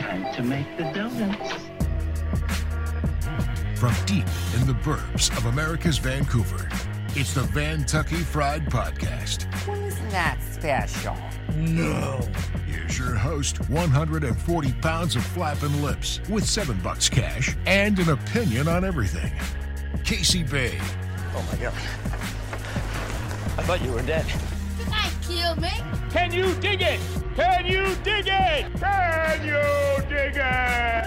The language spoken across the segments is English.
Time to make the donuts. From deep in the burbs of America's Vancouver, it's the Vantucky Fried Podcast. Wasn't that special? No. Here's your host, 140 pounds of flapping lips, with seven bucks cash and an opinion on everything. Casey Bay. Oh my god. I thought you were dead. I killed me. Can you dig it? Can you dig it? Can you dig it?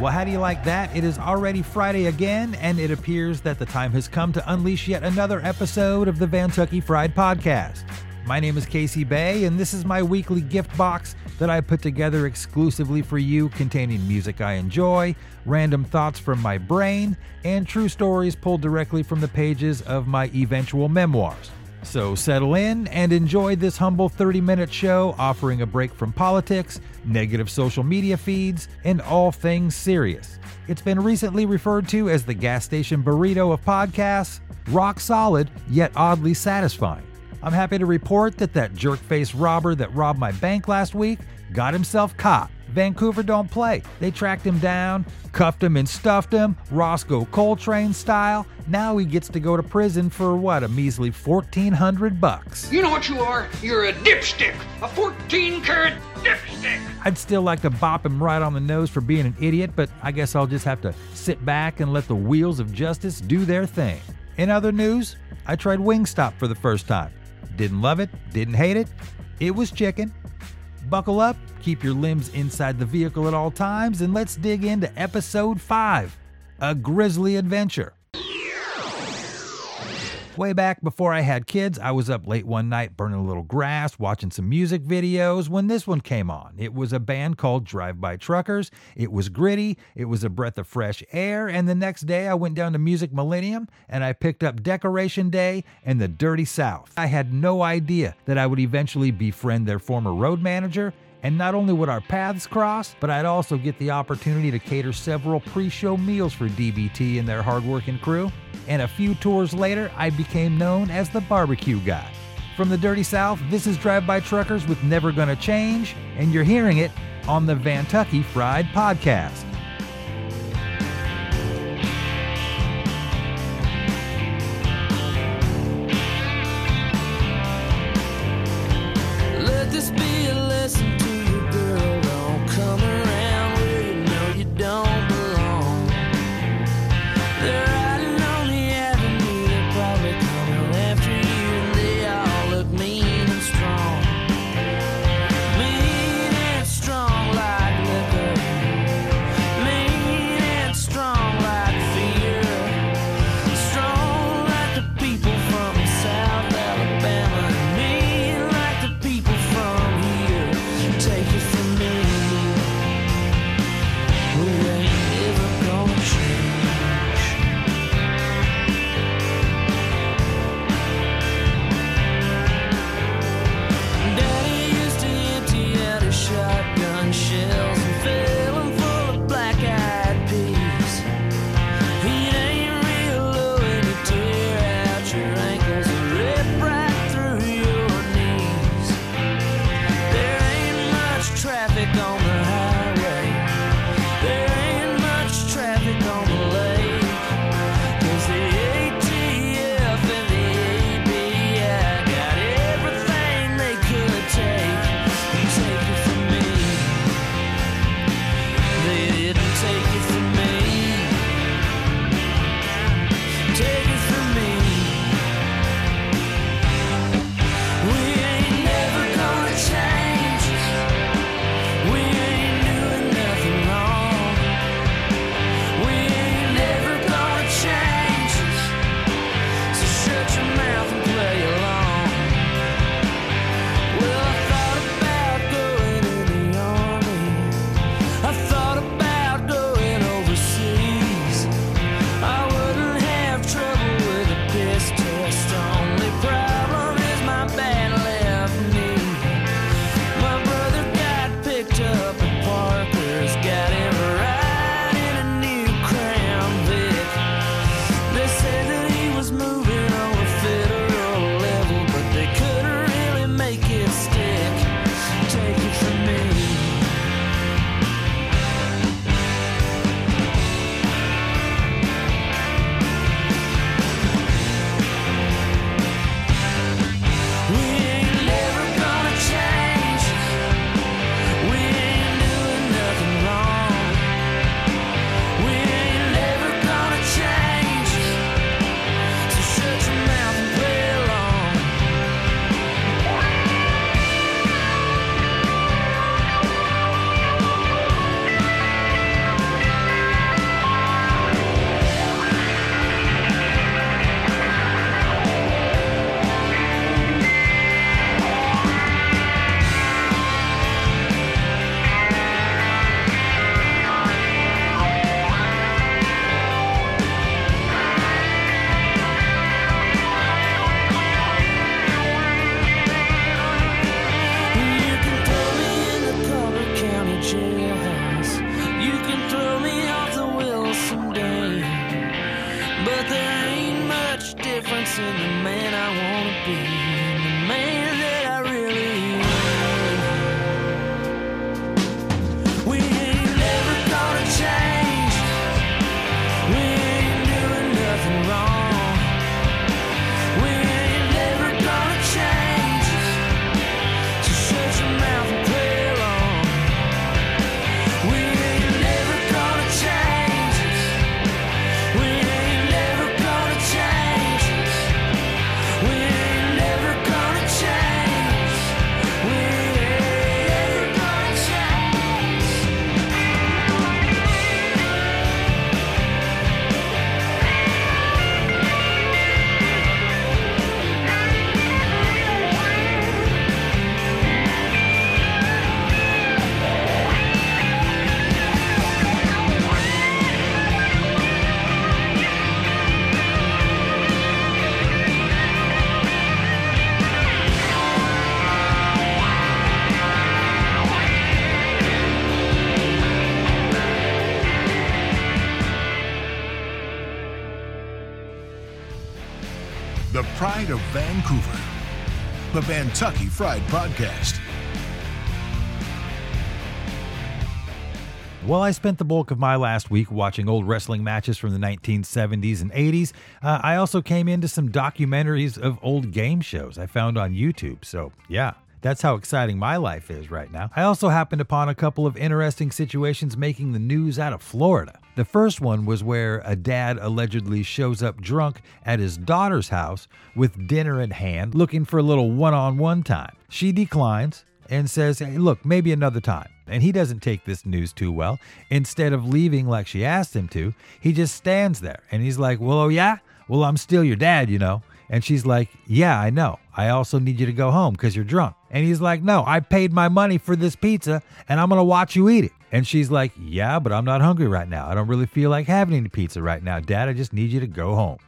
Well, how do you like that? It is already Friday again, and it appears that the time has come to unleash yet another episode of the Vantucky Fried Podcast. My name is Casey Bay, and this is my weekly gift box that I put together exclusively for you, containing music I enjoy, random thoughts from my brain, and true stories pulled directly from the pages of my eventual memoirs. So settle in and enjoy this humble 30 minute show offering a break from politics, negative social media feeds, and all things serious. It's been recently referred to as the gas station burrito of podcasts, rock solid, yet oddly satisfying. I'm happy to report that that jerk-faced robber that robbed my bank last week got himself caught. Vancouver don't play. They tracked him down, cuffed him and stuffed him, Rosco Coltrane style. Now he gets to go to prison for what, a measly 1400 bucks. You know what you are? You're a dipstick, a 14 karat dipstick. I'd still like to bop him right on the nose for being an idiot, but I guess I'll just have to sit back and let the wheels of justice do their thing. In other news, I tried Wingstop for the first time. Didn't love it, didn't hate it. It was chicken. Buckle up, keep your limbs inside the vehicle at all times, and let's dig into episode 5 A Grizzly Adventure. Way back before I had kids, I was up late one night burning a little grass, watching some music videos when this one came on. It was a band called Drive By Truckers. It was gritty, it was a breath of fresh air, and the next day I went down to Music Millennium and I picked up Decoration Day and the Dirty South. I had no idea that I would eventually befriend their former road manager and not only would our paths cross, but I'd also get the opportunity to cater several pre show meals for DBT and their hardworking crew. And a few tours later, I became known as the barbecue guy. From the Dirty South, this is Drive By Truckers with Never Gonna Change, and you're hearing it on the Vantucky Fried Podcast. Vancouver. The Vantucky Fried Podcast. Well, I spent the bulk of my last week watching old wrestling matches from the 1970s and 80s. Uh, I also came into some documentaries of old game shows I found on YouTube. So, yeah. That's how exciting my life is right now. I also happened upon a couple of interesting situations making the news out of Florida. The first one was where a dad allegedly shows up drunk at his daughter's house with dinner in hand, looking for a little one on one time. She declines and says, hey, look, maybe another time. And he doesn't take this news too well. Instead of leaving like she asked him to, he just stands there and he's like, well, oh, yeah? Well, I'm still your dad, you know. And she's like, Yeah, I know. I also need you to go home because you're drunk. And he's like, No, I paid my money for this pizza and I'm going to watch you eat it. And she's like, Yeah, but I'm not hungry right now. I don't really feel like having any pizza right now, Dad. I just need you to go home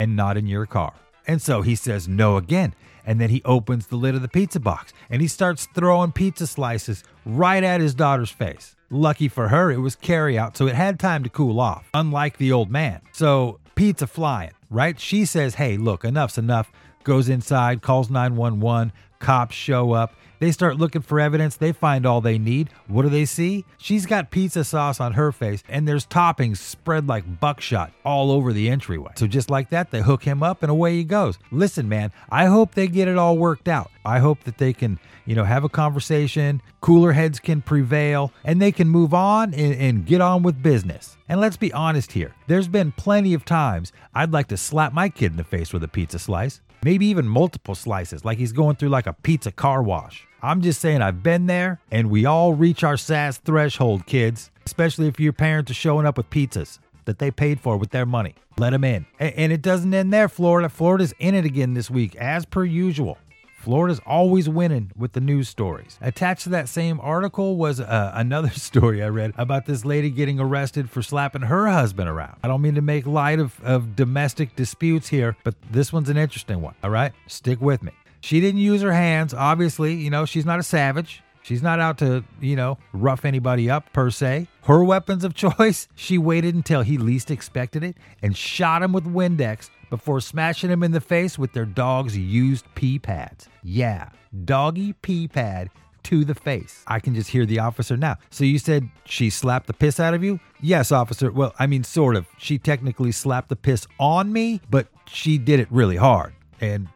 and not in your car. And so he says no again. And then he opens the lid of the pizza box and he starts throwing pizza slices right at his daughter's face. Lucky for her, it was carry out, so it had time to cool off, unlike the old man. So, pizza flying, right? She says, Hey, look, enough's enough. Goes inside, calls 911. Cops show up. They start looking for evidence. They find all they need. What do they see? She's got pizza sauce on her face, and there's toppings spread like buckshot all over the entryway. So, just like that, they hook him up, and away he goes. Listen, man, I hope they get it all worked out. I hope that they can, you know, have a conversation, cooler heads can prevail, and they can move on and, and get on with business. And let's be honest here there's been plenty of times I'd like to slap my kid in the face with a pizza slice. Maybe even multiple slices, like he's going through like a pizza car wash. I'm just saying, I've been there, and we all reach our SAS threshold, kids, especially if your parents are showing up with pizzas that they paid for with their money. Let them in. And it doesn't end there, Florida. Florida's in it again this week, as per usual. Florida's always winning with the news stories. Attached to that same article was uh, another story I read about this lady getting arrested for slapping her husband around. I don't mean to make light of, of domestic disputes here, but this one's an interesting one. All right, stick with me. She didn't use her hands. Obviously, you know, she's not a savage. She's not out to, you know, rough anybody up per se. Her weapons of choice, she waited until he least expected it and shot him with Windex before smashing him in the face with their dog's used pee pads. Yeah, doggy pee pad to the face. I can just hear the officer now. So you said she slapped the piss out of you? Yes, officer. Well, I mean, sort of. She technically slapped the piss on me, but she did it really hard. And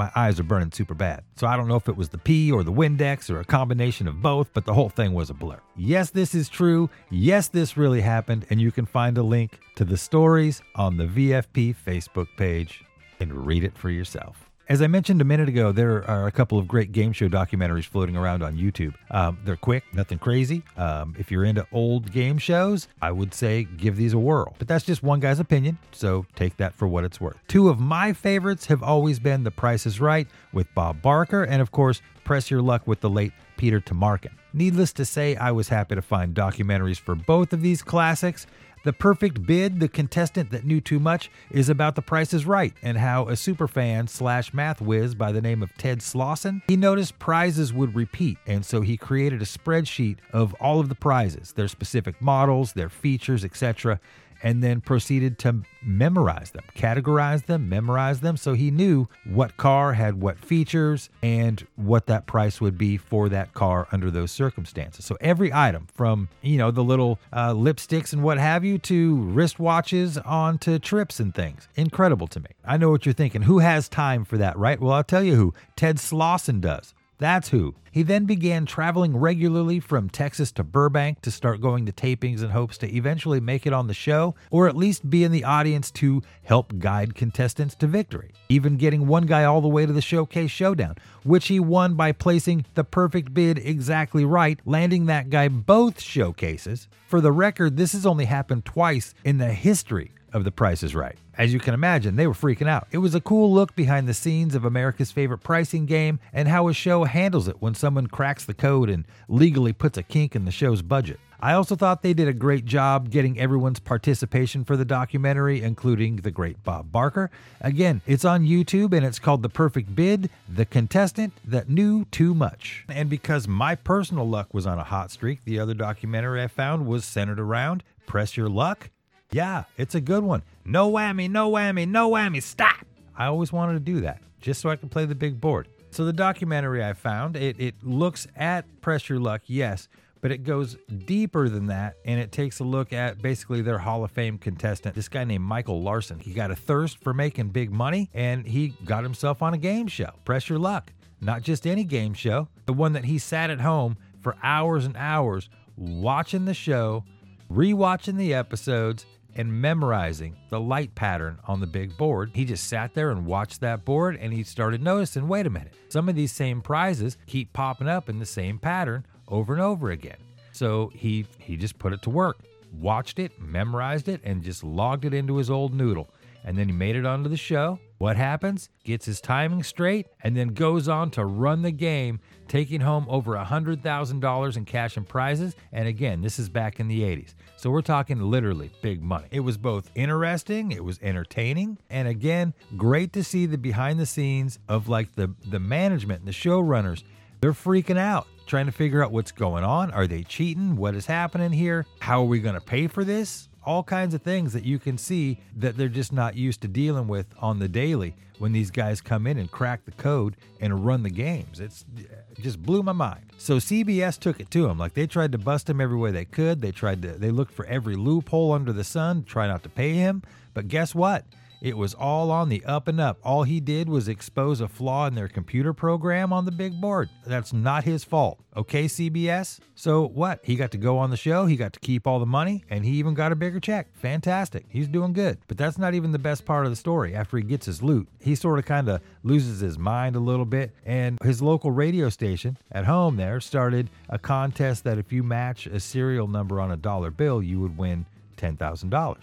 my eyes are burning super bad. So I don't know if it was the pee or the Windex or a combination of both, but the whole thing was a blur. Yes, this is true. Yes, this really happened. And you can find a link to the stories on the VFP Facebook page and read it for yourself. As I mentioned a minute ago, there are a couple of great game show documentaries floating around on YouTube. Um, they're quick, nothing crazy. Um, if you're into old game shows, I would say give these a whirl. But that's just one guy's opinion, so take that for what it's worth. Two of my favorites have always been The Price is Right with Bob Barker, and of course, Press Your Luck with the late Peter Tomarken. Needless to say, I was happy to find documentaries for both of these classics. The Perfect Bid, the contestant that knew too much, is about the price is right and how a superfan slash math whiz by the name of Ted Slauson, he noticed prizes would repeat, and so he created a spreadsheet of all of the prizes, their specific models, their features, etc., and then proceeded to memorize them, categorize them, memorize them. So he knew what car had what features and what that price would be for that car under those circumstances. So every item from, you know, the little uh, lipsticks and what have you to wristwatches on to trips and things. Incredible to me. I know what you're thinking. Who has time for that, right? Well, I'll tell you who. Ted Slauson does. That's who. He then began traveling regularly from Texas to Burbank to start going to tapings in hopes to eventually make it on the show or at least be in the audience to help guide contestants to victory. Even getting one guy all the way to the Showcase Showdown, which he won by placing the perfect bid exactly right, landing that guy both showcases. For the record, this has only happened twice in the history of The Price is Right. As you can imagine, they were freaking out. It was a cool look behind the scenes of America's favorite pricing game and how a show handles it when someone cracks the code and legally puts a kink in the show's budget. I also thought they did a great job getting everyone's participation for the documentary, including the great Bob Barker. Again, it's on YouTube and it's called The Perfect Bid The Contestant That Knew Too Much. And because my personal luck was on a hot streak, the other documentary I found was centered around Press Your Luck yeah, it's a good one. No whammy, no whammy, no whammy, stop. I always wanted to do that just so I could play the big board. So the documentary I found, it, it looks at Press Your Luck, yes, but it goes deeper than that and it takes a look at basically their Hall of Fame contestant, this guy named Michael Larson. He got a thirst for making big money and he got himself on a game show, Press Your Luck. Not just any game show, the one that he sat at home for hours and hours watching the show, rewatching the episodes, and memorizing the light pattern on the big board. He just sat there and watched that board and he started noticing wait a minute, some of these same prizes keep popping up in the same pattern over and over again. So he he just put it to work, watched it, memorized it and just logged it into his old noodle. And then he made it onto the show. What happens? Gets his timing straight and then goes on to run the game, taking home over $100,000 in cash and prizes. And again, this is back in the 80s. So we're talking literally big money. It was both interesting, it was entertaining, and again, great to see the behind the scenes of like the the management and the showrunners. They're freaking out, trying to figure out what's going on. Are they cheating? What is happening here? How are we going to pay for this? All kinds of things that you can see that they're just not used to dealing with on the daily when these guys come in and crack the code and run the games. It's it just blew my mind. So CBS took it to him. Like they tried to bust him every way they could. They tried to they looked for every loophole under the sun, try not to pay him. But guess what? It was all on the up and up. All he did was expose a flaw in their computer program on the big board. That's not his fault. Okay, CBS? So what? He got to go on the show, he got to keep all the money, and he even got a bigger check. Fantastic. He's doing good. But that's not even the best part of the story. After he gets his loot, he sort of kind of loses his mind a little bit, and his local radio station at home there started a contest that if you match a serial number on a dollar bill, you would win $10,000.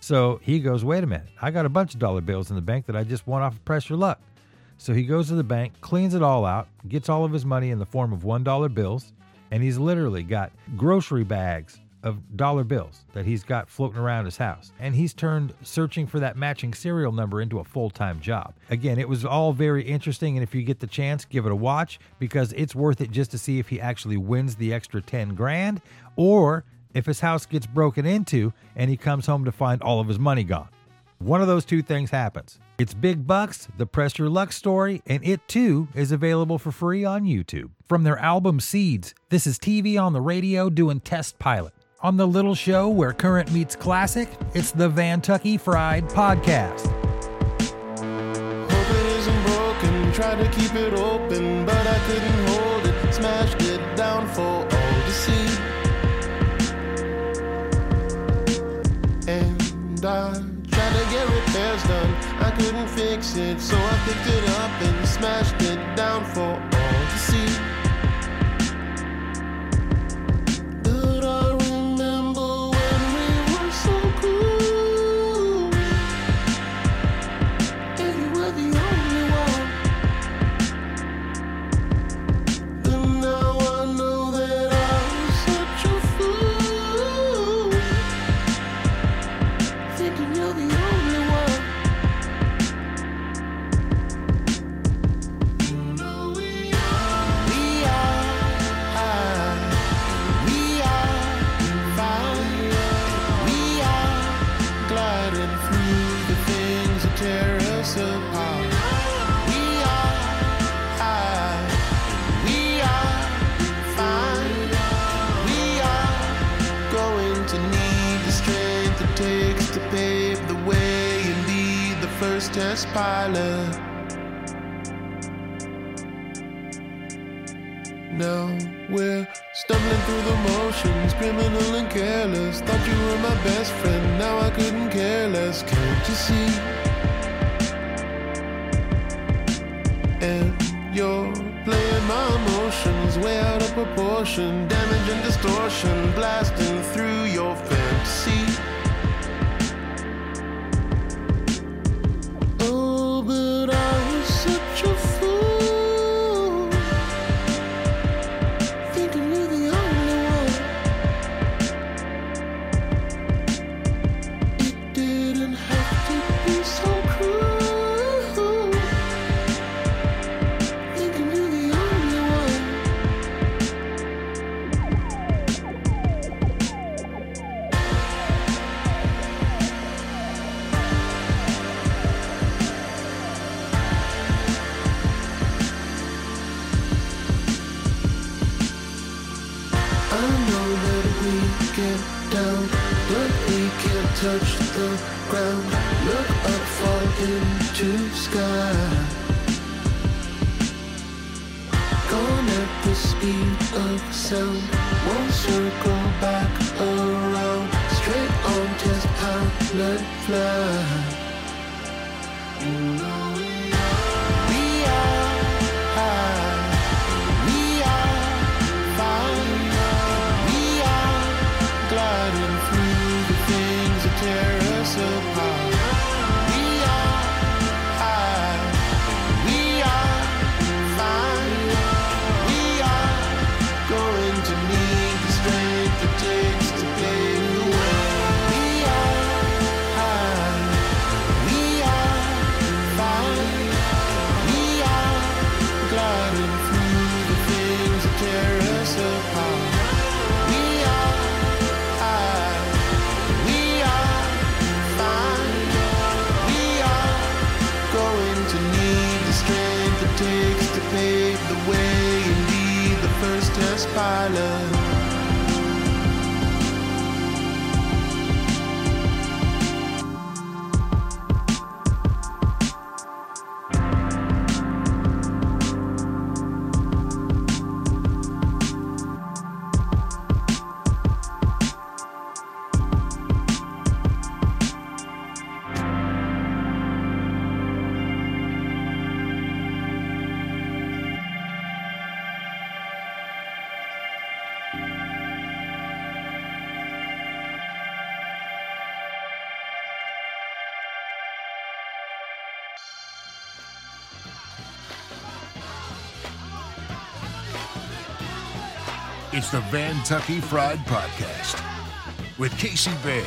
So he goes, wait a minute, I got a bunch of dollar bills in the bank that I just won off of Press Your Luck. So he goes to the bank, cleans it all out, gets all of his money in the form of $1 bills, and he's literally got grocery bags of dollar bills that he's got floating around his house. And he's turned searching for that matching serial number into a full time job. Again, it was all very interesting. And if you get the chance, give it a watch because it's worth it just to see if he actually wins the extra 10 grand or if his house gets broken into and he comes home to find all of his money gone. One of those two things happens. It's Big Bucks, the Press Your Luck story, and it too is available for free on YouTube. From their album Seeds, this is TV on the radio doing test pilot. On the little show where current meets classic, it's the Vantucky Fried Podcast. Hope it isn't broken. To keep it open, but I couldn't couldn't fix it, so I picked it up and smashed it down for damage and distortion, blasting through your fantasy. It's the Vantucky Fried Podcast with Casey Bay.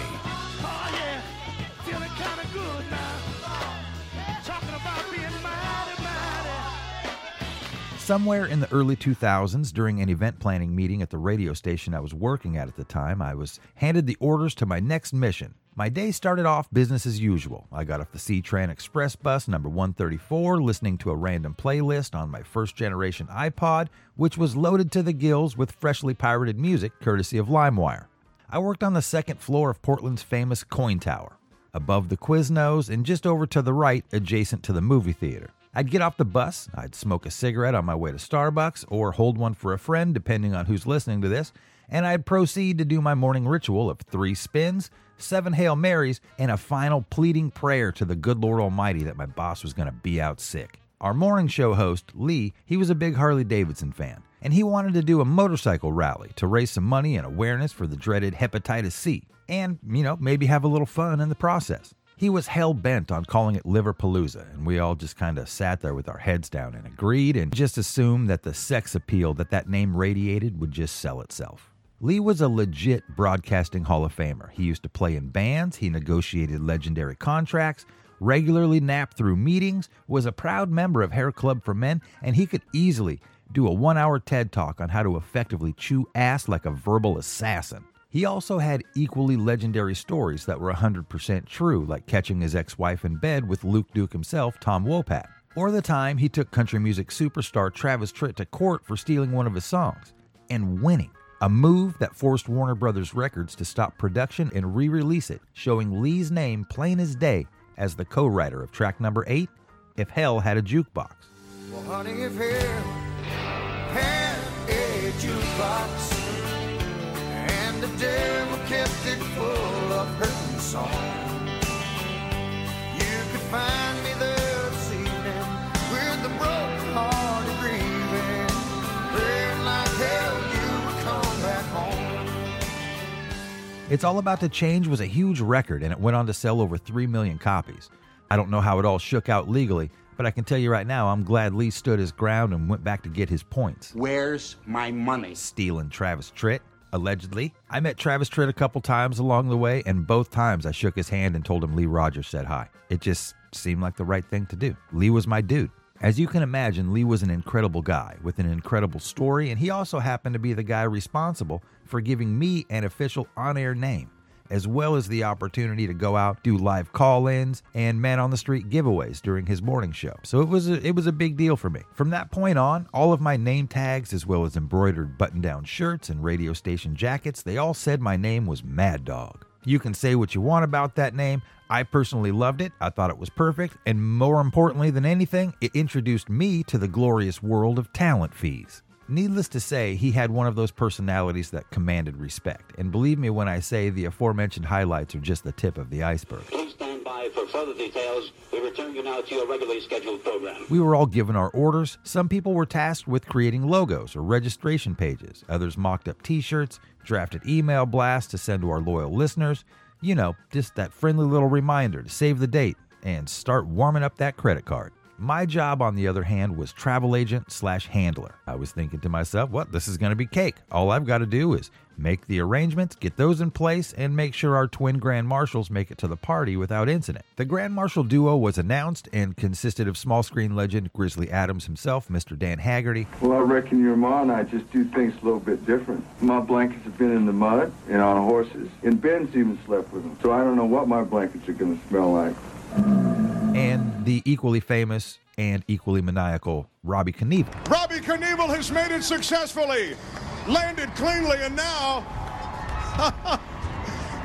Somewhere in the early 2000s, during an event planning meeting at the radio station I was working at at the time, I was handed the orders to my next mission. My day started off business as usual. I got off the C-Tran Express bus number 134, listening to a random playlist on my first generation iPod, which was loaded to the gills with freshly pirated music courtesy of LimeWire. I worked on the second floor of Portland's famous KOIN Tower, above the Quiznos and just over to the right, adjacent to the movie theater. I'd get off the bus, I'd smoke a cigarette on my way to Starbucks, or hold one for a friend, depending on who's listening to this, and I'd proceed to do my morning ritual of three spins, seven Hail Marys, and a final pleading prayer to the good Lord Almighty that my boss was going to be out sick. Our morning show host, Lee, he was a big Harley Davidson fan, and he wanted to do a motorcycle rally to raise some money and awareness for the dreaded hepatitis C, and, you know, maybe have a little fun in the process. He was hell bent on calling it Liverpalooza, and we all just kind of sat there with our heads down and agreed and just assumed that the sex appeal that that name radiated would just sell itself. Lee was a legit broadcasting Hall of Famer. He used to play in bands, he negotiated legendary contracts, regularly napped through meetings, was a proud member of Hair Club for Men, and he could easily do a one hour TED talk on how to effectively chew ass like a verbal assassin. He also had equally legendary stories that were 100% true, like catching his ex wife in bed with Luke Duke himself, Tom Wopat, or the time he took country music superstar Travis Tritt to court for stealing one of his songs and winning. A move that forced Warner Brothers Records to stop production and re release it, showing Lee's name plain as day as the co writer of track number 8, If Hell Had a Jukebox. Well, honey, if hell had a jukebox and the devil kept it full of hurting songs, It's All About to Change was a huge record and it went on to sell over 3 million copies. I don't know how it all shook out legally, but I can tell you right now, I'm glad Lee stood his ground and went back to get his points. Where's my money? Stealing Travis Tritt, allegedly. I met Travis Tritt a couple times along the way, and both times I shook his hand and told him Lee Rogers said hi. It just seemed like the right thing to do. Lee was my dude. As you can imagine, Lee was an incredible guy with an incredible story, and he also happened to be the guy responsible for giving me an official on air name, as well as the opportunity to go out, do live call ins, and man on the street giveaways during his morning show. So it was, a, it was a big deal for me. From that point on, all of my name tags, as well as embroidered button down shirts and radio station jackets, they all said my name was Mad Dog. You can say what you want about that name. I personally loved it. I thought it was perfect. And more importantly than anything, it introduced me to the glorious world of talent fees. Needless to say, he had one of those personalities that commanded respect. And believe me when I say the aforementioned highlights are just the tip of the iceberg. For further details. We return you now to your regularly scheduled program. We were all given our orders. Some people were tasked with creating logos or registration pages. Others mocked up t shirts, drafted email blasts to send to our loyal listeners. You know, just that friendly little reminder to save the date and start warming up that credit card. My job, on the other hand, was travel agent slash handler. I was thinking to myself, what, this is going to be cake. All I've got to do is make the arrangements, get those in place, and make sure our twin Grand Marshals make it to the party without incident. The Grand Marshal duo was announced and consisted of small screen legend Grizzly Adams himself, Mr. Dan Haggerty, Well, I reckon your ma and I just do things a little bit different. My blankets have been in the mud and on horses, and Ben's even slept with them. So I don't know what my blankets are going to smell like. And the equally famous and equally maniacal Robbie Knievel. Robbie Knievel has made it successfully, landed cleanly, and now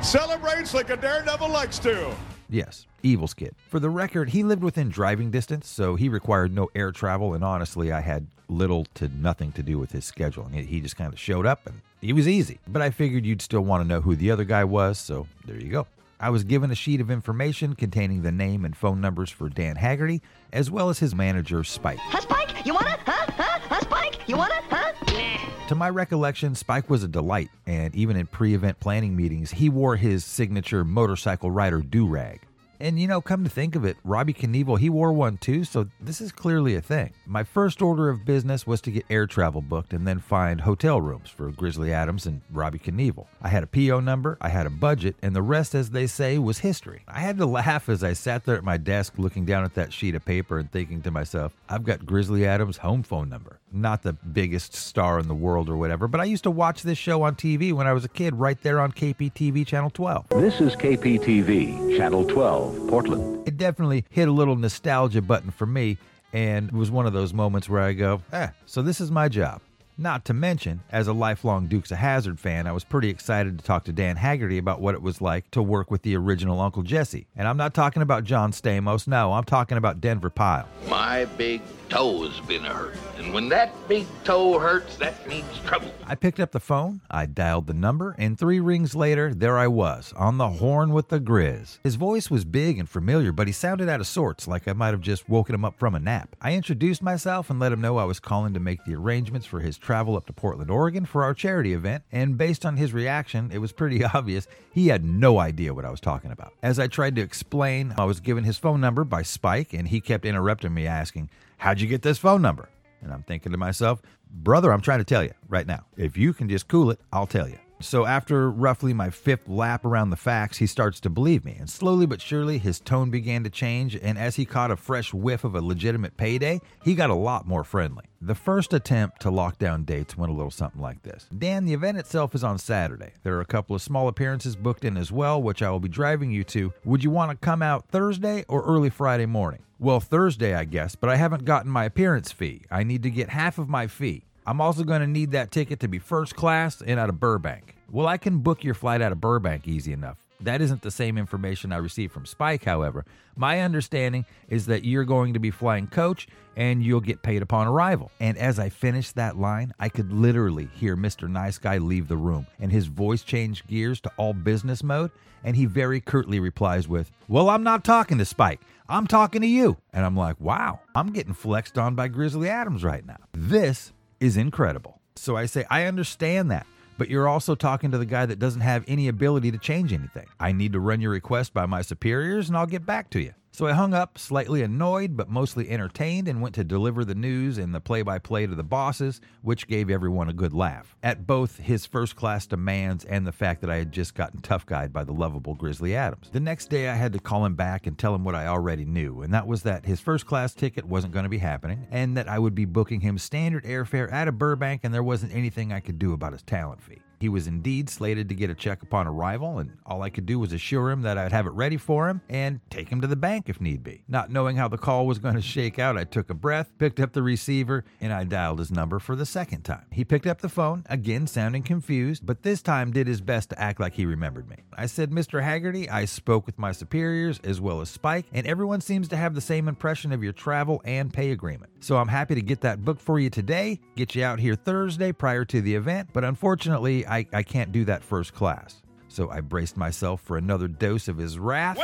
celebrates like a daredevil likes to. Yes, Evel's kid. For the record, he lived within driving distance, so he required no air travel, and honestly, I had little to nothing to do with his scheduling. He he just kind of showed up and he was easy. But I figured you'd still want to know who the other guy was, so there you go. I was given a sheet of information containing the name and phone numbers for Dan Haggerty, as well as his manager, Spike. Huh, Spike? You wanna? Huh? Huh? Huh, Spike? You wanna? Huh? Nah. To my recollection, Spike was a delight, and even in pre event planning meetings, he wore his signature motorcycle rider do rag. And you know, come to think of it, Robbie Knievel, he wore one too, so this is clearly a thing. My first order of business was to get air travel booked and then find hotel rooms for Grizzly Adams and Robbie Knievel. I had a PO number, I had a budget, and the rest, as they say, was history. I had to laugh as I sat there at my desk looking down at that sheet of paper and thinking to myself, I've got Grizzly Adams' home phone number. Not the biggest star in the world or whatever, but I used to watch this show on TV when I was a kid right there on KPTV Channel 12. This is KPTV, Channel 12, Portland. It definitely hit a little nostalgia button for me, and it was one of those moments where I go, eh, so this is my job. Not to mention, as a lifelong Dukes of Hazzard fan, I was pretty excited to talk to Dan Haggerty about what it was like to work with the original Uncle Jesse. And I'm not talking about John Stamos, no, I'm talking about Denver Pyle. My big toe's been hurt. And when that big toe hurts, that means trouble. I picked up the phone, I dialed the number, and three rings later, there I was, on the horn with the Grizz. His voice was big and familiar, but he sounded out of sorts, like I might have just woken him up from a nap. I introduced myself and let him know I was calling to make the arrangements for his travel up to Portland, Oregon for our charity event, and based on his reaction, it was pretty obvious he had no idea what I was talking about. As I tried to explain, I was given his phone number by Spike, and he kept interrupting me, asking, How'd you get this phone number? And I'm thinking to myself, brother, I'm trying to tell you right now. If you can just cool it, I'll tell you. So after roughly my fifth lap around the facts, he starts to believe me. And slowly but surely, his tone began to change. And as he caught a fresh whiff of a legitimate payday, he got a lot more friendly. The first attempt to lock down dates went a little something like this. Dan, the event itself is on Saturday. There are a couple of small appearances booked in as well, which I will be driving you to. Would you want to come out Thursday or early Friday morning? Well, Thursday, I guess, but I haven't gotten my appearance fee. I need to get half of my fee. I'm also going to need that ticket to be first class and out of Burbank. Well, I can book your flight out of Burbank easy enough. That isn't the same information I received from Spike, however. My understanding is that you're going to be flying coach and you'll get paid upon arrival. And as I finished that line, I could literally hear Mr. Nice Guy leave the room and his voice changed gears to all business mode. And he very curtly replies with, Well, I'm not talking to Spike. I'm talking to you. And I'm like, Wow, I'm getting flexed on by Grizzly Adams right now. This is incredible. So I say, I understand that but you're also talking to the guy that doesn't have any ability to change anything. I need to run your request by my superiors and I'll get back to you. So I hung up, slightly annoyed but mostly entertained, and went to deliver the news and the play by play to the bosses, which gave everyone a good laugh at both his first class demands and the fact that I had just gotten tough guyed by the lovable Grizzly Adams. The next day, I had to call him back and tell him what I already knew, and that was that his first class ticket wasn't going to be happening, and that I would be booking him standard airfare out of Burbank, and there wasn't anything I could do about his talent fee. He was indeed slated to get a check upon arrival, and all I could do was assure him that I'd have it ready for him and take him to the bank if need be. Not knowing how the call was going to shake out, I took a breath, picked up the receiver, and I dialed his number for the second time. He picked up the phone, again sounding confused, but this time did his best to act like he remembered me. I said, Mr. Haggerty, I spoke with my superiors as well as Spike, and everyone seems to have the same impression of your travel and pay agreement. So I'm happy to get that book for you today, get you out here Thursday prior to the event, but unfortunately, I, I can't do that first class. So I braced myself for another dose of his wrath.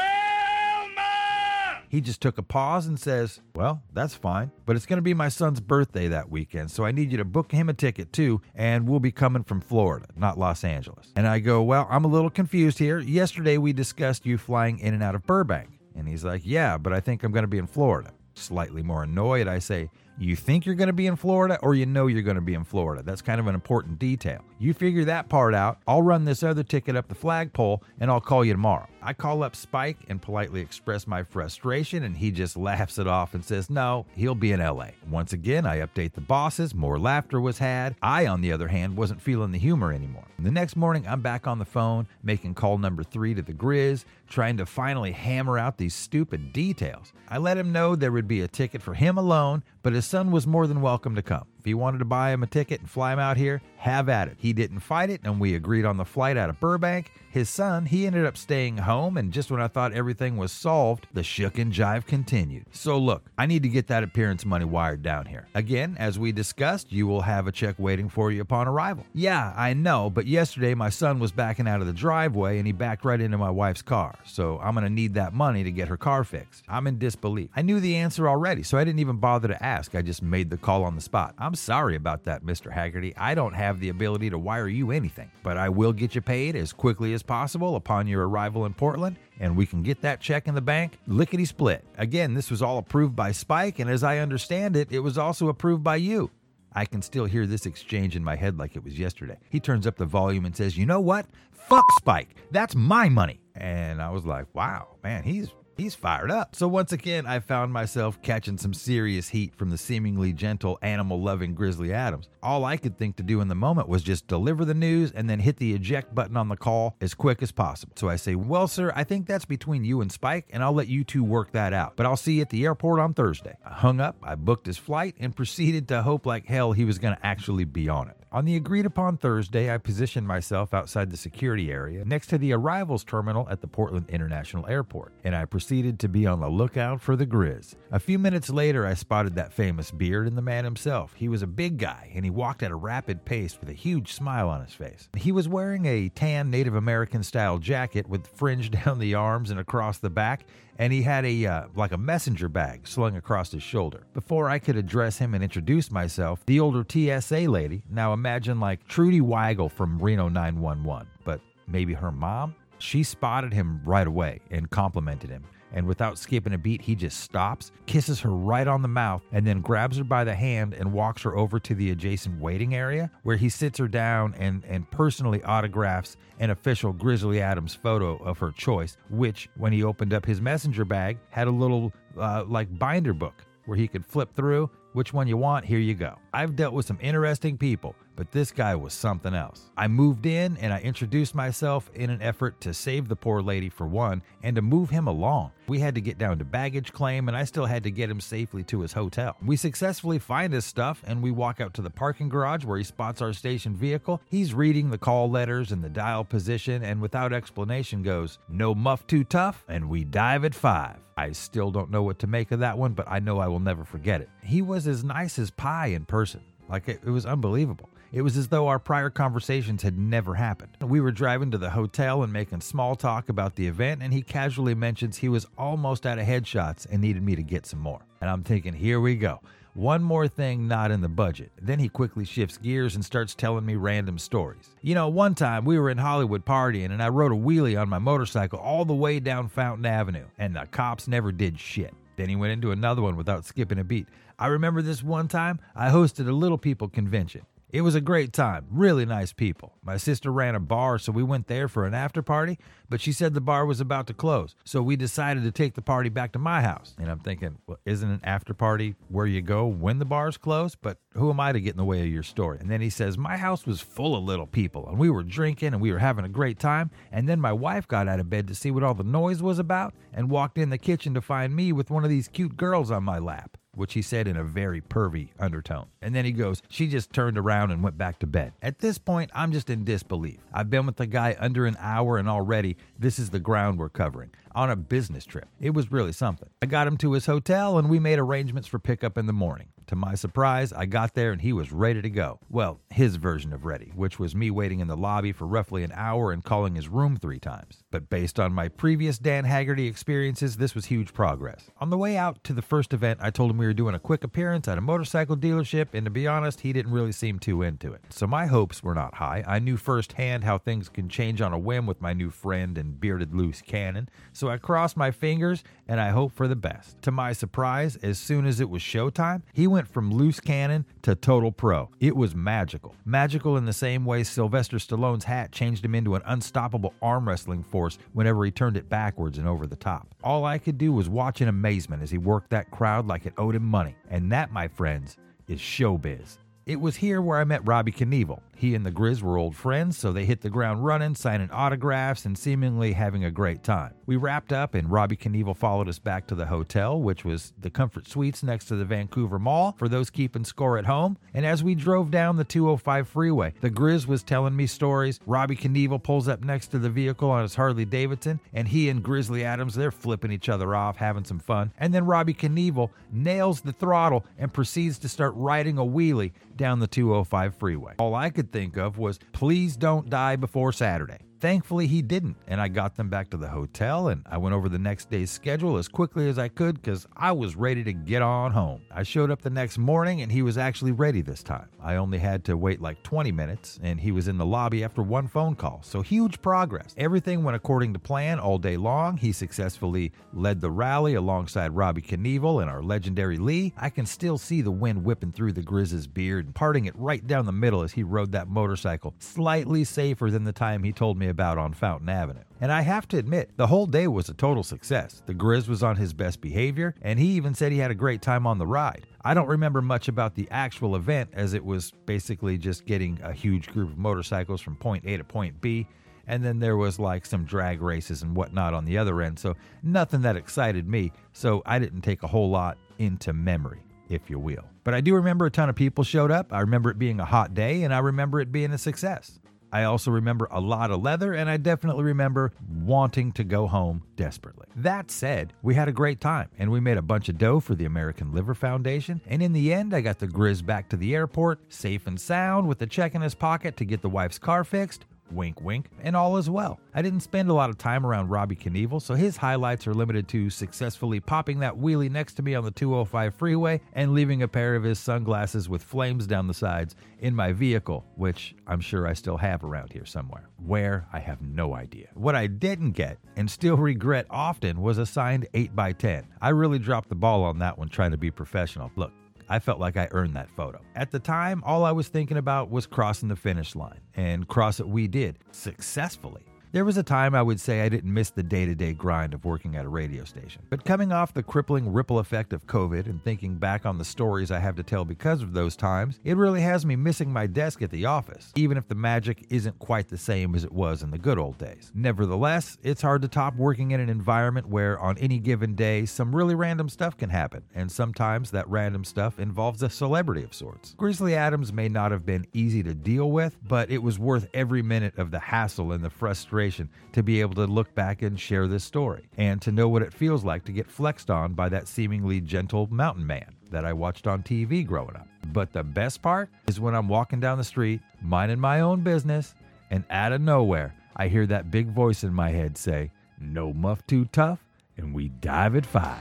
He just took a pause and says, Well, that's fine, but it's going to be my son's birthday that weekend, so I need you to book him a ticket too, and we'll be coming from Florida, not Los Angeles. And I go, Well, I'm a little confused here. Yesterday we discussed you flying in and out of Burbank. And he's like, Yeah, but I think I'm going to be in Florida. Slightly more annoyed, I say, You think you're going to be in Florida, or you know you're going to be in Florida? That's kind of an important detail. You figure that part out. I'll run this other ticket up the flagpole, and I'll call you tomorrow. I call up Spike and politely express my frustration, and he just laughs it off and says, No, he'll be in LA. Once again, I update the bosses. More laughter was had. I, on the other hand, wasn't feeling the humor anymore. The next morning, I'm back on the phone, making call number three to the Grizz, trying to finally hammer out these stupid details. I let him know there would be a ticket for him alone, but his son was more than welcome to come. If he wanted to buy him a ticket and fly him out here, have at it. He didn't fight it, and we agreed on the flight out of Burbank. His son, he ended up staying home, and just when I thought everything was solved, the shook and jive continued. So look, I need to get that appearance money wired down here. Again, as we discussed, you will have a check waiting for you upon arrival. Yeah, I know, but yesterday my son was backing out of the driveway and he backed right into my wife's car. So I'm gonna need that money to get her car fixed. I'm in disbelief. I knew the answer already, so I didn't even bother to ask. I just made the call on the spot. I'm sorry about that, Mr. Haggerty. I don't have the ability to wire you anything, but I will get you paid as quickly as possible upon your arrival in Portland, and we can get that check in the bank lickety split. Again, this was all approved by Spike, and as I understand it, it was also approved by you. I can still hear this exchange in my head like it was yesterday. He turns up the volume and says, You know what? Fuck Spike. That's my money. And I was like, Wow, man, he's He's fired up. So once again, I found myself catching some serious heat from the seemingly gentle, animal loving Grizzly Adams. All I could think to do in the moment was just deliver the news and then hit the eject button on the call as quick as possible. So I say, Well, sir, I think that's between you and Spike, and I'll let you two work that out. But I'll see you at the airport on Thursday. I hung up, I booked his flight, and proceeded to hope like hell he was going to actually be on it. On the agreed upon Thursday, I positioned myself outside the security area next to the arrivals terminal at the Portland International Airport, and I proceeded to be on the lookout for the Grizz. A few minutes later, I spotted that famous beard and the man himself. He was a big guy, and he walked at a rapid pace with a huge smile on his face. He was wearing a tan Native American style jacket with fringe down the arms and across the back, and he had a uh, like a messenger bag slung across his shoulder. Before I could address him and introduce myself, the older TSA lady, now imagine like Trudy Wiegel from Reno 911, but maybe her mom, she spotted him right away and complimented him. And without skipping a beat, he just stops, kisses her right on the mouth, and then grabs her by the hand and walks her over to the adjacent waiting area where he sits her down and, and personally autographs an official Grizzly Adams photo of her choice, which, when he opened up his messenger bag, had a little uh, like binder book where he could flip through Which one you want? Here you go. I've dealt with some interesting people, but this guy was something else. I moved in and I introduced myself in an effort to save the poor lady for one and to move him along. We had to get down to baggage claim and I still had to get him safely to his hotel. We successfully find his stuff and we walk out to the parking garage where he spots our station vehicle. He's reading the call letters and the dial position and without explanation goes, No muff too tough, and we dive at five. I still don't know what to make of that one, but I know I will never forget it. He was as nice as pie in person. Like it, it was unbelievable. It was as though our prior conversations had never happened. We were driving to the hotel and making small talk about the event, and he casually mentions he was almost out of headshots and needed me to get some more. And I'm thinking, here we go. One more thing not in the budget. Then he quickly shifts gears and starts telling me random stories. You know, one time we were in Hollywood partying and I rode a wheelie on my motorcycle all the way down Fountain Avenue, and the cops never did shit. Then he went into another one without skipping a beat. I remember this one time I hosted a little people convention. It was a great time, really nice people. My sister ran a bar, so we went there for an after party, but she said the bar was about to close. So we decided to take the party back to my house. And I'm thinking, well, isn't an after party where you go when the bar's closed? But who am I to get in the way of your story? And then he says, My house was full of little people, and we were drinking and we were having a great time. And then my wife got out of bed to see what all the noise was about and walked in the kitchen to find me with one of these cute girls on my lap which he said in a very pervy undertone. And then he goes, She just turned around and went back to bed. At this point, I'm just in disbelief. I've been with the guy under an hour, and already this is the ground we're covering on a business trip. It was really something. I got him to his hotel, and we made arrangements for pickup in the morning. To my surprise, I got there and he was ready to go. Well, his version of ready, which was me waiting in the lobby for roughly an hour and calling his room three times. But based on my previous Dan Haggerty experiences, this was huge progress. On the way out to the first event, I told him we were doing a quick appearance at a motorcycle dealership, and to be honest, he didn't really seem too into it. So my hopes were not high. I knew firsthand how things can change on a whim with my new friend and bearded loose cannon, so I crossed my fingers and I hoped for the best. To my surprise, as soon as it was showtime, he went from loose cannon to total pro. It was magical. Magical in the same way Sylvester Stallone's hat changed him into an unstoppable arm wrestling force whenever he turned it backwards and over the top. All I could do was watch in amazement as he worked that crowd like it owed him money. And that, my friends, is showbiz. It was here where I met Robbie Knievel. He and the Grizz were old friends, so they hit the ground running, signing autographs, and seemingly having a great time. We wrapped up, and Robbie Knievel followed us back to the hotel, which was the Comfort Suites next to the Vancouver Mall for those keeping score at home. And as we drove down the 205 freeway, the Grizz was telling me stories. Robbie Knievel pulls up next to the vehicle on his Harley Davidson, and he and Grizzly Adams, they're flipping each other off, having some fun. And then Robbie Knievel nails the throttle and proceeds to start riding a wheelie down the 205 freeway. All I could think of was, please don't die before Saturday. Thankfully, he didn't, and I got them back to the hotel and I went over the next day's schedule as quickly as I could because I was ready to get on home. I showed up the next morning and he was actually ready this time. I only had to wait like 20 minutes and he was in the lobby after one phone call, so huge progress. Everything went according to plan all day long. He successfully led the rally alongside Robbie Knievel and our legendary Lee. I can still see the wind whipping through the Grizz's beard and parting it right down the middle as he rode that motorcycle, slightly safer than the time he told me about on Fountain Avenue. And I have to admit, the whole day was a total success. The Grizz was on his best behavior, and he even said he had a great time on the ride. I don't remember much about the actual event, as it was basically just getting a huge group of motorcycles from point A to point B. And then there was like some drag races and whatnot on the other end, so nothing that excited me. So I didn't take a whole lot into memory, if you will. But I do remember a ton of people showed up. I remember it being a hot day, and I remember it being a success. I also remember a lot of leather, and I definitely remember wanting to go home desperately. That said, we had a great time, and we made a bunch of dough for the American Liver Foundation. And in the end, I got the Grizz back to the airport, safe and sound, with a check in his pocket to get the wife's car fixed. Wink, wink, and all is well. I didn't spend a lot of time around Robbie Knievel, so his highlights are limited to successfully popping that wheelie next to me on the 205 freeway and leaving a pair of his sunglasses with flames down the sides in my vehicle, which I'm sure I still have around here somewhere. Where, I have no idea. What I didn't get, and still regret often, was a signed 8x10. I really dropped the ball on that one trying to be professional. Look, I felt like I earned that photo. At the time, all I was thinking about was crossing the finish line, and cross it we did successfully. There was a time I would say I didn't miss the day to day grind of working at a radio station. But coming off the crippling ripple effect of COVID and thinking back on the stories I have to tell because of those times, it really has me missing my desk at the office, even if the magic isn't quite the same as it was in the good old days. Nevertheless, it's hard to top working in an environment where on any given day some really random stuff can happen, and sometimes that random stuff involves a celebrity of sorts. Grizzly Adams may not have been easy to deal with, but it was worth every minute of the hassle and the frustration to be able to look back and share this story, and to know what it feels like to get flexed on by that seemingly gentle mountain man that I watched on TV growing up. But the best part is when I'm walking down the street, minding my own business, and out of nowhere, I hear that big voice in my head say, No muff too tough, and we dive at five.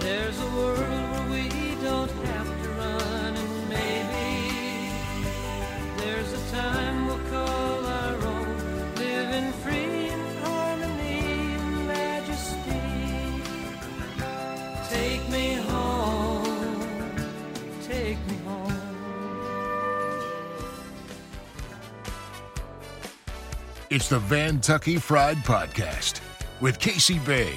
There's a It's the Vantucky Fried Podcast with Casey Bay.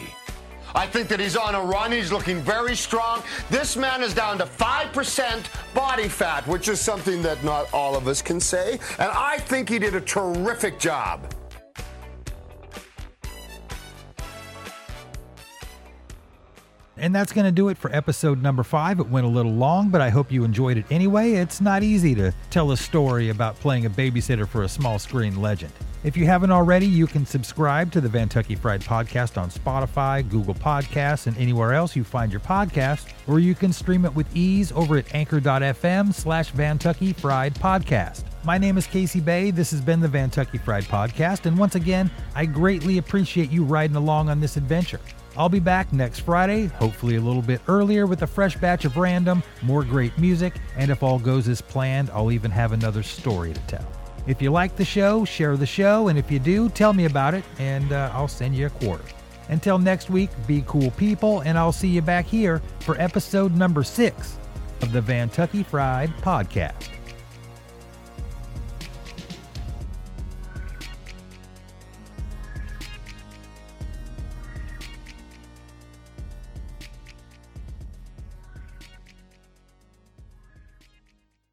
I think that he's on a run. He's looking very strong. This man is down to 5% body fat, which is something that not all of us can say. And I think he did a terrific job. And that's going to do it for episode number five. It went a little long, but I hope you enjoyed it anyway. It's not easy to tell a story about playing a babysitter for a small screen legend. If you haven't already, you can subscribe to the Vantucky Fried Podcast on Spotify, Google Podcasts, and anywhere else you find your podcast, or you can stream it with ease over at anchor.fm slash Vantucky Fried Podcast. My name is Casey Bay. This has been the Vantucky Fried Podcast, and once again, I greatly appreciate you riding along on this adventure. I'll be back next Friday, hopefully a little bit earlier, with a fresh batch of random, more great music, and if all goes as planned, I'll even have another story to tell. If you like the show, share the show, and if you do, tell me about it, and uh, I'll send you a quarter. Until next week, be cool people, and I'll see you back here for episode number six of the Vantucky Fried Podcast.